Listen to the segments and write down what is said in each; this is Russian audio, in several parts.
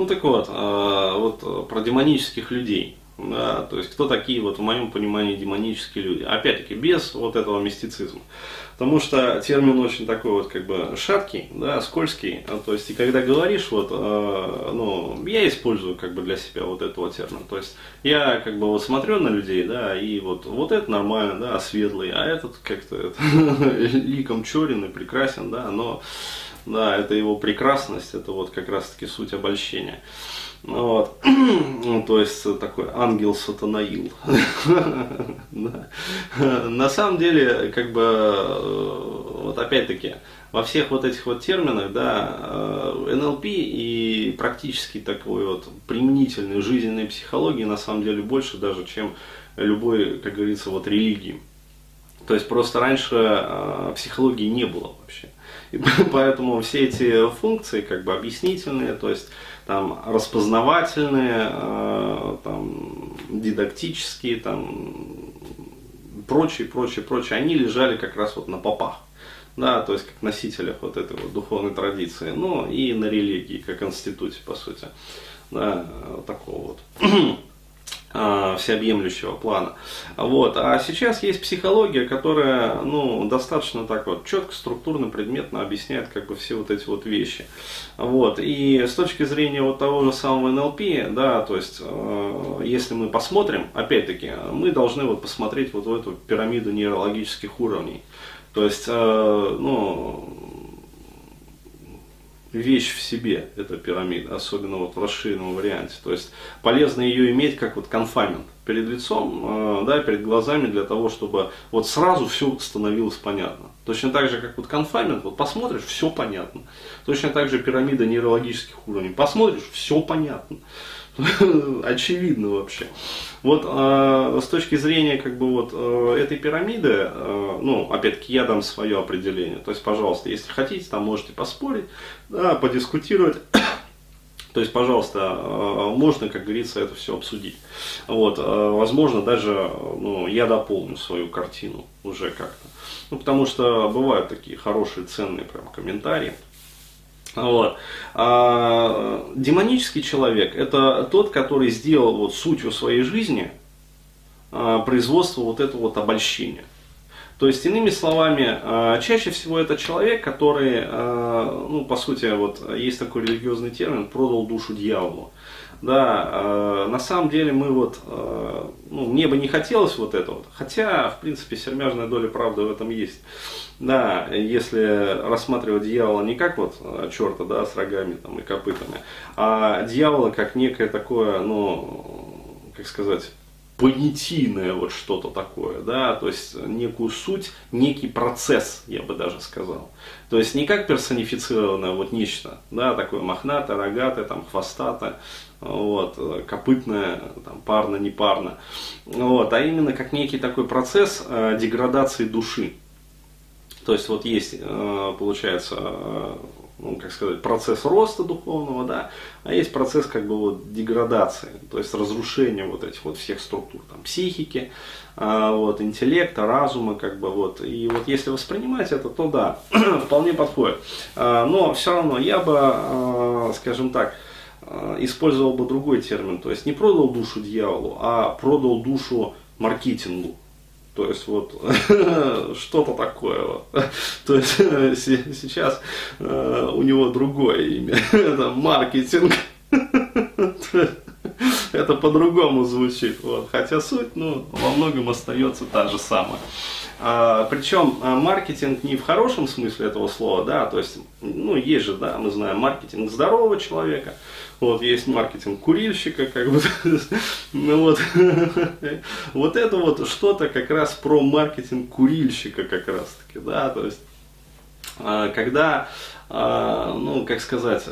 Ну так вот, э, вот про демонических людей. Да, то есть кто такие, вот в моем понимании, демонические люди. Опять-таки, без вот этого мистицизма. Потому что термин очень такой вот как бы шаткий, да, скользкий. А, то есть, и когда говоришь, вот, э, ну, я использую как бы для себя вот этого термина. То есть, я как бы вот смотрю на людей, да, и вот, вот это нормально, да, светлый, а этот как-то ликом черен и прекрасен, да, но, да, это его прекрасность, это вот как раз-таки суть обольщения. Вот. Ну, то есть такой ангел сатанаил. На самом деле, как бы, э, вот опять-таки, во всех вот этих вот терминах, да, э, НЛП и практически такой вот применительной жизненной психологии на самом деле больше даже, чем любой, как говорится, вот религии. То есть просто раньше э, психологии не было вообще. И поэтому все эти функции, как бы объяснительные, то есть там распознавательные, э, там, дидактические, там, прочие, прочие, прочие, они лежали как раз вот на попах. Да, то есть как носителях вот этой вот духовной традиции, ну и на религии, как институте, по сути, да, такого вот. Всеобъемлющего плана. Вот. А сейчас есть психология, которая ну, достаточно так вот четко, структурно, предметно объясняет как бы все вот эти вот вещи. Вот. И с точки зрения вот того же самого НЛП, да, то есть э, если мы посмотрим, опять-таки, мы должны вот посмотреть вот в эту пирамиду нейрологических уровней. То есть, э, ну, вещь в себе, эта пирамида, особенно вот в расширенном варианте. То есть полезно ее иметь как вот конфамент перед лицом, э, да, перед глазами для того, чтобы вот сразу все становилось понятно. Точно так же, как вот конфамент, вот посмотришь, все понятно. Точно так же пирамида нейрологических уровней. Посмотришь, все понятно. очевидно вообще. Вот э, с точки зрения как бы вот э, этой пирамиды, э, ну, опять-таки я дам свое определение. То есть, пожалуйста, если хотите, там можете поспорить, да, подискутировать. То есть, пожалуйста, э, можно, как говорится, это все обсудить. Вот, э, возможно, даже ну, я дополню свою картину уже как-то. Ну, потому что бывают такие хорошие, ценные прям комментарии. Вот. А, демонический человек – это тот, который сделал вот сутью своей жизни а, производство вот этого вот обольщения. То есть, иными словами, а, чаще всего это человек, который, а, ну, по сути, вот есть такой религиозный термин, продал душу дьяволу. Да, э, на самом деле мы вот, э, ну, мне бы не хотелось вот это вот, хотя, в принципе, сермяжная доля правды в этом есть. Да, если рассматривать дьявола не как вот э, черта, да, с рогами там и копытами, а дьявола как некое такое, ну, как сказать, понятийное вот что-то такое, да, то есть некую суть, некий процесс, я бы даже сказал. То есть не как персонифицированное вот нечто, да, такое мохнатое, рогатое, там, хвостатое, вот, копытное, там, парно, непарно, вот, а именно как некий такой процесс э, деградации души. То есть вот есть, э, получается, э, ну, как сказать, процесс роста духовного, да, а есть процесс как бы вот деградации, то есть разрушения вот этих вот всех структур, там, психики, э, вот, интеллекта, разума, как бы вот, и вот если воспринимать это, то да, вполне подходит. Э, но все равно я бы, э, скажем так, использовал бы другой термин, то есть не продал душу дьяволу, а продал душу маркетингу. То есть вот что-то такое. То есть сейчас э, у него другое имя. Это маркетинг. Это по-другому звучит. Вот. Хотя суть, ну, во многом остается та же самая. А, причем а, маркетинг не в хорошем смысле этого слова, да, то есть, ну, есть же, да, мы знаем маркетинг здорового человека, вот, есть маркетинг курильщика, как бы, ну вот, вот это вот что-то как раз про маркетинг курильщика как раз таки, да, то есть, когда ну, как сказать,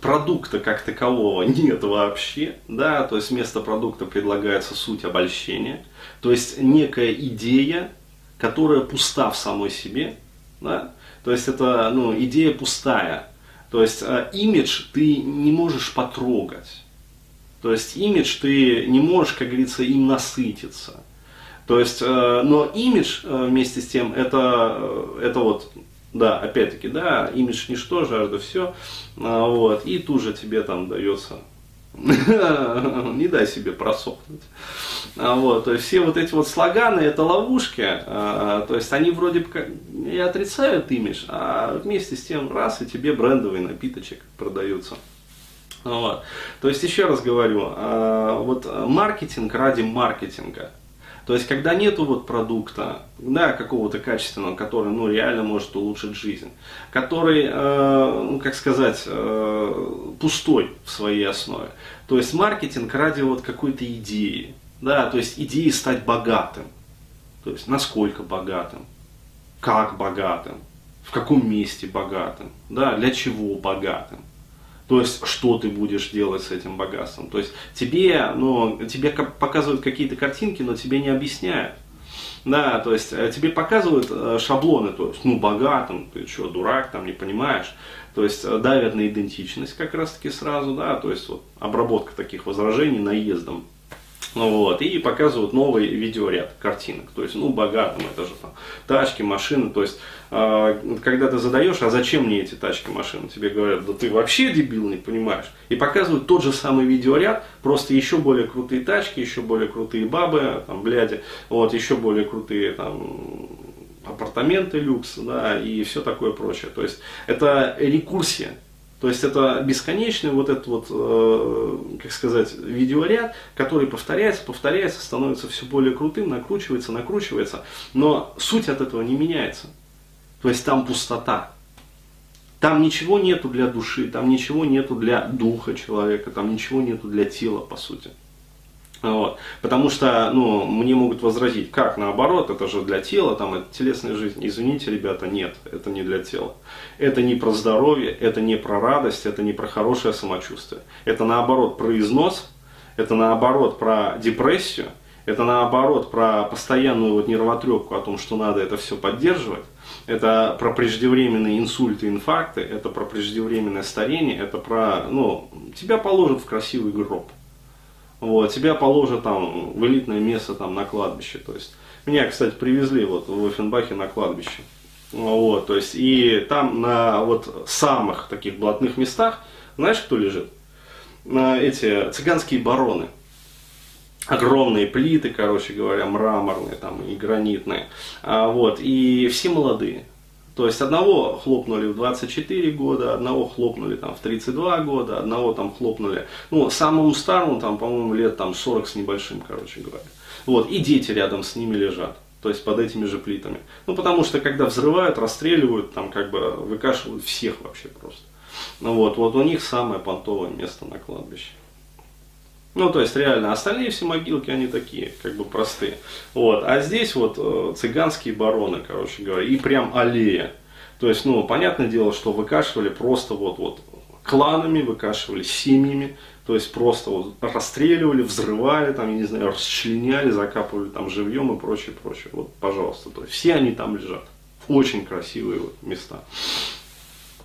продукта как такового нет вообще, да, то есть вместо продукта предлагается суть обольщения, то есть некая идея, которая пуста в самой себе, да? то есть это ну, идея пустая, то есть э, имидж ты не можешь потрогать, то есть имидж ты не можешь, как говорится, им насытиться. То есть, э, но имидж э, вместе с тем это, э, это вот Да, опять-таки, да, имидж ничто, жажда все, а, вот, и тут же тебе там дается не дай себе просохнуть. А, вот, то есть все вот эти вот слоганы, это ловушки, а, то есть они вроде бы и отрицают имидж, а вместе с тем раз и тебе брендовый напиточек продаются. Вот. То есть еще раз говорю, вот маркетинг ради маркетинга. То есть, когда нету вот продукта, да, какого-то качественного, который, ну, реально может улучшить жизнь, который, э, ну, как сказать, э, пустой в своей основе. То есть, маркетинг ради вот какой-то идеи, да, то есть, идеи стать богатым. То есть, насколько богатым, как богатым, в каком месте богатым, да, для чего богатым. То есть, что ты будешь делать с этим богатством. То есть, тебе, ну, тебе показывают какие-то картинки, но тебе не объясняют. Да, то есть, э, тебе показывают э, шаблоны, то есть, ну, богатым, ты что, дурак, там, не понимаешь. То есть, э, давят на идентичность как раз-таки сразу, да, то есть, вот, обработка таких возражений наездом ну вот, и показывают новый видеоряд картинок. То есть, ну, богатым, это же там тачки, машины. То есть, э, когда ты задаешь, а зачем мне эти тачки, машины, тебе говорят, да ты вообще дебил, не понимаешь. И показывают тот же самый видеоряд, просто еще более крутые тачки, еще более крутые бабы, там, бляди, вот, еще более крутые там апартаменты люкс, да, и все такое прочее. То есть, это рекурсия. То есть это бесконечный вот этот вот, э, как сказать, видеоряд, который повторяется, повторяется, становится все более крутым, накручивается, накручивается, но суть от этого не меняется. То есть там пустота. Там ничего нету для души, там ничего нету для духа человека, там ничего нету для тела, по сути. Вот. Потому что, ну, мне могут возразить, как наоборот, это же для тела, там это телесная жизнь. Извините, ребята, нет, это не для тела. Это не про здоровье, это не про радость, это не про хорошее самочувствие. Это наоборот про износ, это наоборот про депрессию, это наоборот про постоянную вот нервотрепку о том, что надо это все поддерживать. Это про преждевременные инсульты, инфаркты, это про преждевременное старение, это про, ну, тебя положат в красивый гроб. Вот, тебя положат там в элитное место там на кладбище. То есть, меня, кстати, привезли вот в Офенбахе на кладбище. Вот, то есть, и там на вот самых таких блатных местах, знаешь, кто лежит? Эти цыганские бароны. Огромные плиты, короче говоря, мраморные там и гранитные. А, вот, и все молодые. То есть одного хлопнули в 24 года, одного хлопнули там в 32 года, одного там хлопнули, ну, самому старому там, по-моему, лет там 40 с небольшим, короче говоря. Вот, и дети рядом с ними лежат, то есть под этими же плитами. Ну, потому что когда взрывают, расстреливают, там как бы выкашивают всех вообще просто. Ну вот, вот у них самое понтовое место на кладбище. Ну, то есть, реально, остальные все могилки, они такие, как бы простые. Вот. А здесь вот э, цыганские бароны, короче говоря, и прям аллея. То есть, ну, понятное дело, что выкашивали просто вот, вот кланами, выкашивали семьями, то есть просто вот расстреливали, взрывали, там, я не знаю, расчленяли, закапывали там живьем и прочее, прочее. Вот, пожалуйста, то есть все они там лежат. Очень красивые вот места.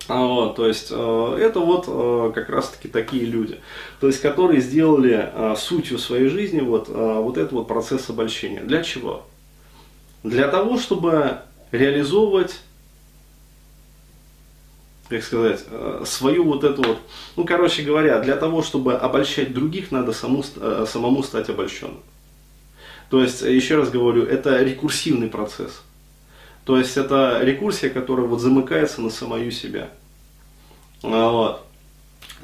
А, вот, то есть э, это вот э, как раз таки такие люди, то есть которые сделали э, сутью своей жизни вот, вот этот вот процесс обольщения. Для чего? Для того, чтобы реализовывать, как сказать, свою вот эту вот, ну короче говоря, для того, чтобы обольщать других, надо саму, самому стать обольщенным. То есть, еще раз говорю, это рекурсивный процесс. То есть это рекурсия, которая вот замыкается на самую себя. Вот.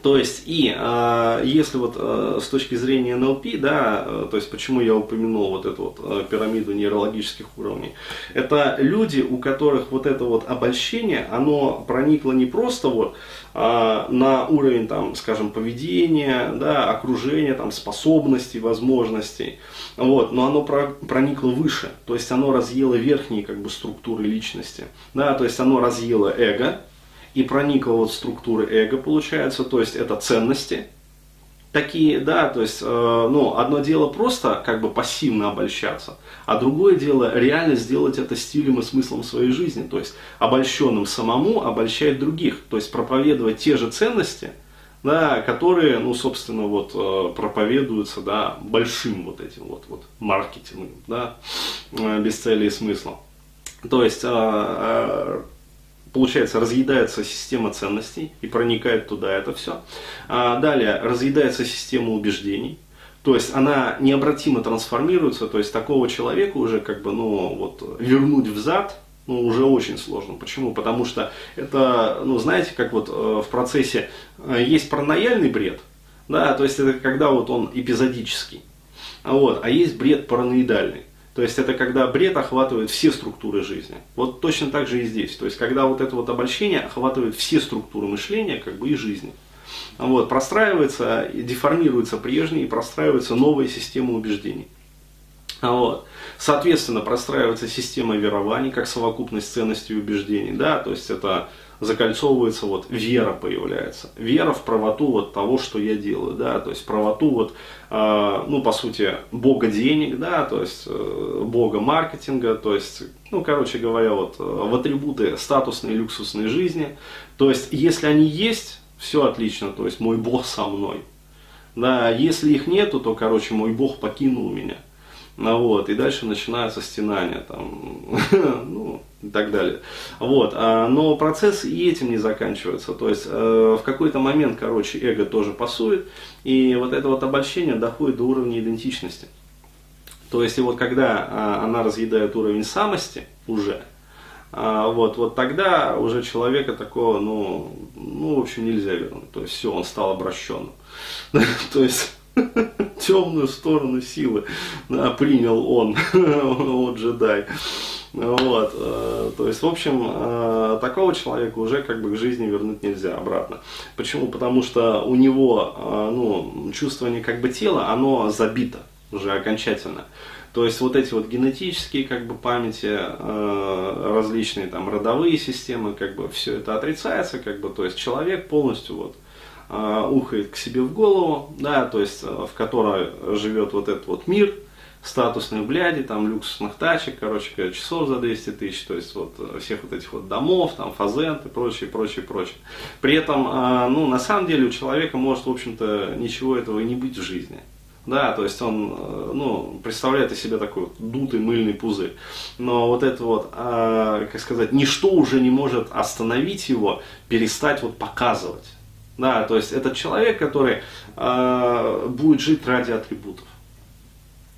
То есть, и э, если вот э, с точки зрения НЛП, да, э, то есть почему я упомянул вот эту вот э, пирамиду нейрологических уровней, это люди, у которых вот это вот обольщение, оно проникло не просто вот э, на уровень, там, скажем, поведения, да, окружения, там, способностей, возможностей, вот, но оно про, проникло выше, то есть оно разъело верхние как бы структуры личности, да, то есть оно разъело эго, и проникла вот в структуры эго, получается, то есть это ценности, такие, да, то есть, э, ну, одно дело просто как бы пассивно обольщаться, а другое дело реально сделать это стилем и смыслом своей жизни, то есть обольщенным самому обольщать других, то есть проповедовать те же ценности, да, которые, ну, собственно, вот э, проповедуются, да, большим вот этим вот, вот маркетингом, да, э, без цели и смысла. То есть э, получается, разъедается система ценностей и проникает туда это все. А далее разъедается система убеждений, то есть она необратимо трансформируется, то есть такого человека уже как бы, ну, вот, вернуть взад, ну, уже очень сложно. Почему? Потому что это, ну, знаете, как вот э, в процессе э, есть паранояльный бред, да, то есть это когда вот он эпизодический, вот, а есть бред параноидальный. То есть это когда бред охватывает все структуры жизни. Вот точно так же и здесь. То есть когда вот это вот обольщение охватывает все структуры мышления как бы и жизни. Вот, простраивается, деформируется прежние и простраивается новая система убеждений. Вот. Соответственно, простраивается система верований, как совокупность ценностей и убеждений. Да? То есть это закольцовывается, вот вера появляется. Вера в правоту вот того, что я делаю, да, то есть правоту вот, э, ну, по сути, бога денег, да, то есть э, бога маркетинга, то есть, ну, короче говоря, вот э, в атрибуты статусной люксусной жизни. То есть, если они есть, все отлично, то есть мой бог со мной. Да, если их нету, то, короче, мой бог покинул меня. Ну, вот, и дальше начинаются стенания, там, ну, и так далее. Вот, а, но процесс и этим не заканчивается. То есть э, в какой-то момент, короче, эго тоже пасует, и вот это вот обольщение доходит до уровня идентичности. То есть и вот когда а, она разъедает уровень самости уже, а, вот, вот тогда уже человека такого, ну, ну, в общем, нельзя вернуть. То есть все, он стал обращенным. То есть темную сторону силы да, принял он, вот джедай. Вот, э, то есть, в общем, э, такого человека уже как бы к жизни вернуть нельзя обратно. Почему? Потому что у него, э, ну, чувствование как бы тела, оно забито уже окончательно. То есть вот эти вот генетические как бы памяти, различные там родовые системы, как бы все это отрицается, как бы, то есть человек полностью вот ухает к себе в голову, да, то есть в которой живет вот этот вот мир, статусных бляди, там, люксусных тачек, короче часов за 200 тысяч, то есть вот э, всех вот этих вот домов, там, фазент и прочее, прочее, прочее. При этом, а, ну, на самом деле у человека может, в общем-то, ничего этого и не быть в жизни. Да, то есть он, э, ну, представляет из себя такой вот дутый мыльный пузырь. Но вот это вот, а, как сказать, ничто уже не может остановить его, перестать вот показывать. Да, то есть этот человек, который э, будет жить ради атрибутов.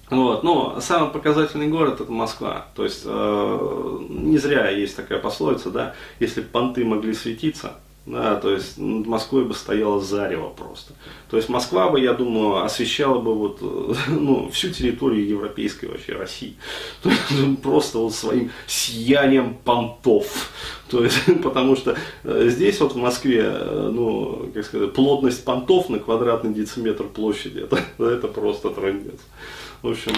Вот. Но самый показательный город это Москва. То есть э, не зря есть такая пословица, да, если понты могли светиться, да, то есть над Москвой бы стояла зарево просто. То есть Москва бы, я думаю, освещала бы вот, ну, всю территорию европейской вообще России. То есть, ну, просто вот своим сиянием понтов. То есть, потому что э, здесь вот в Москве, э, ну, как сказать, плотность понтов на квадратный дециметр площади, это, это просто трендец. В общем,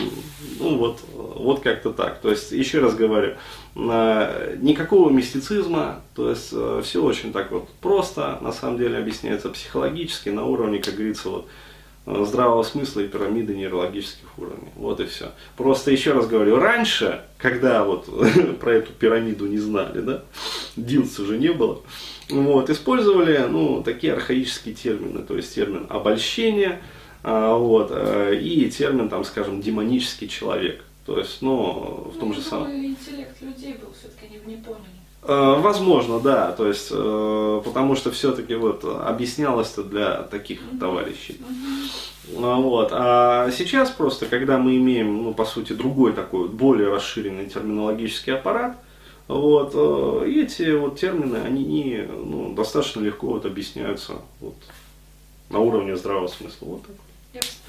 ну вот, вот как-то так. То есть, еще раз говорю, э, никакого мистицизма, то есть, э, все очень так вот просто, на самом деле, объясняется психологически, на уровне, как говорится, вот, э, здравого смысла и пирамиды нейрологических уровней. Вот и все. Просто еще раз говорю, раньше, когда вот про эту пирамиду не знали, да, дилс уже не было, вот, использовали, ну, такие архаические термины, то есть термин обольщение, вот, э, и термин, там, скажем, демонический человек. То есть, ну, в том ну, же самом... интеллект людей был, все-таки не, не поняли. Э, возможно, да, то есть, э, потому что все-таки вот объяснялось это для таких mm-hmm. товарищей. Mm-hmm. Вот. А сейчас просто, когда мы имеем, ну, по сути, другой такой, более расширенный терминологический аппарат, вот, эти вот термины, они ну, достаточно легко вот объясняются вот, на уровне здравого смысла. Вот так. Я вспомнила.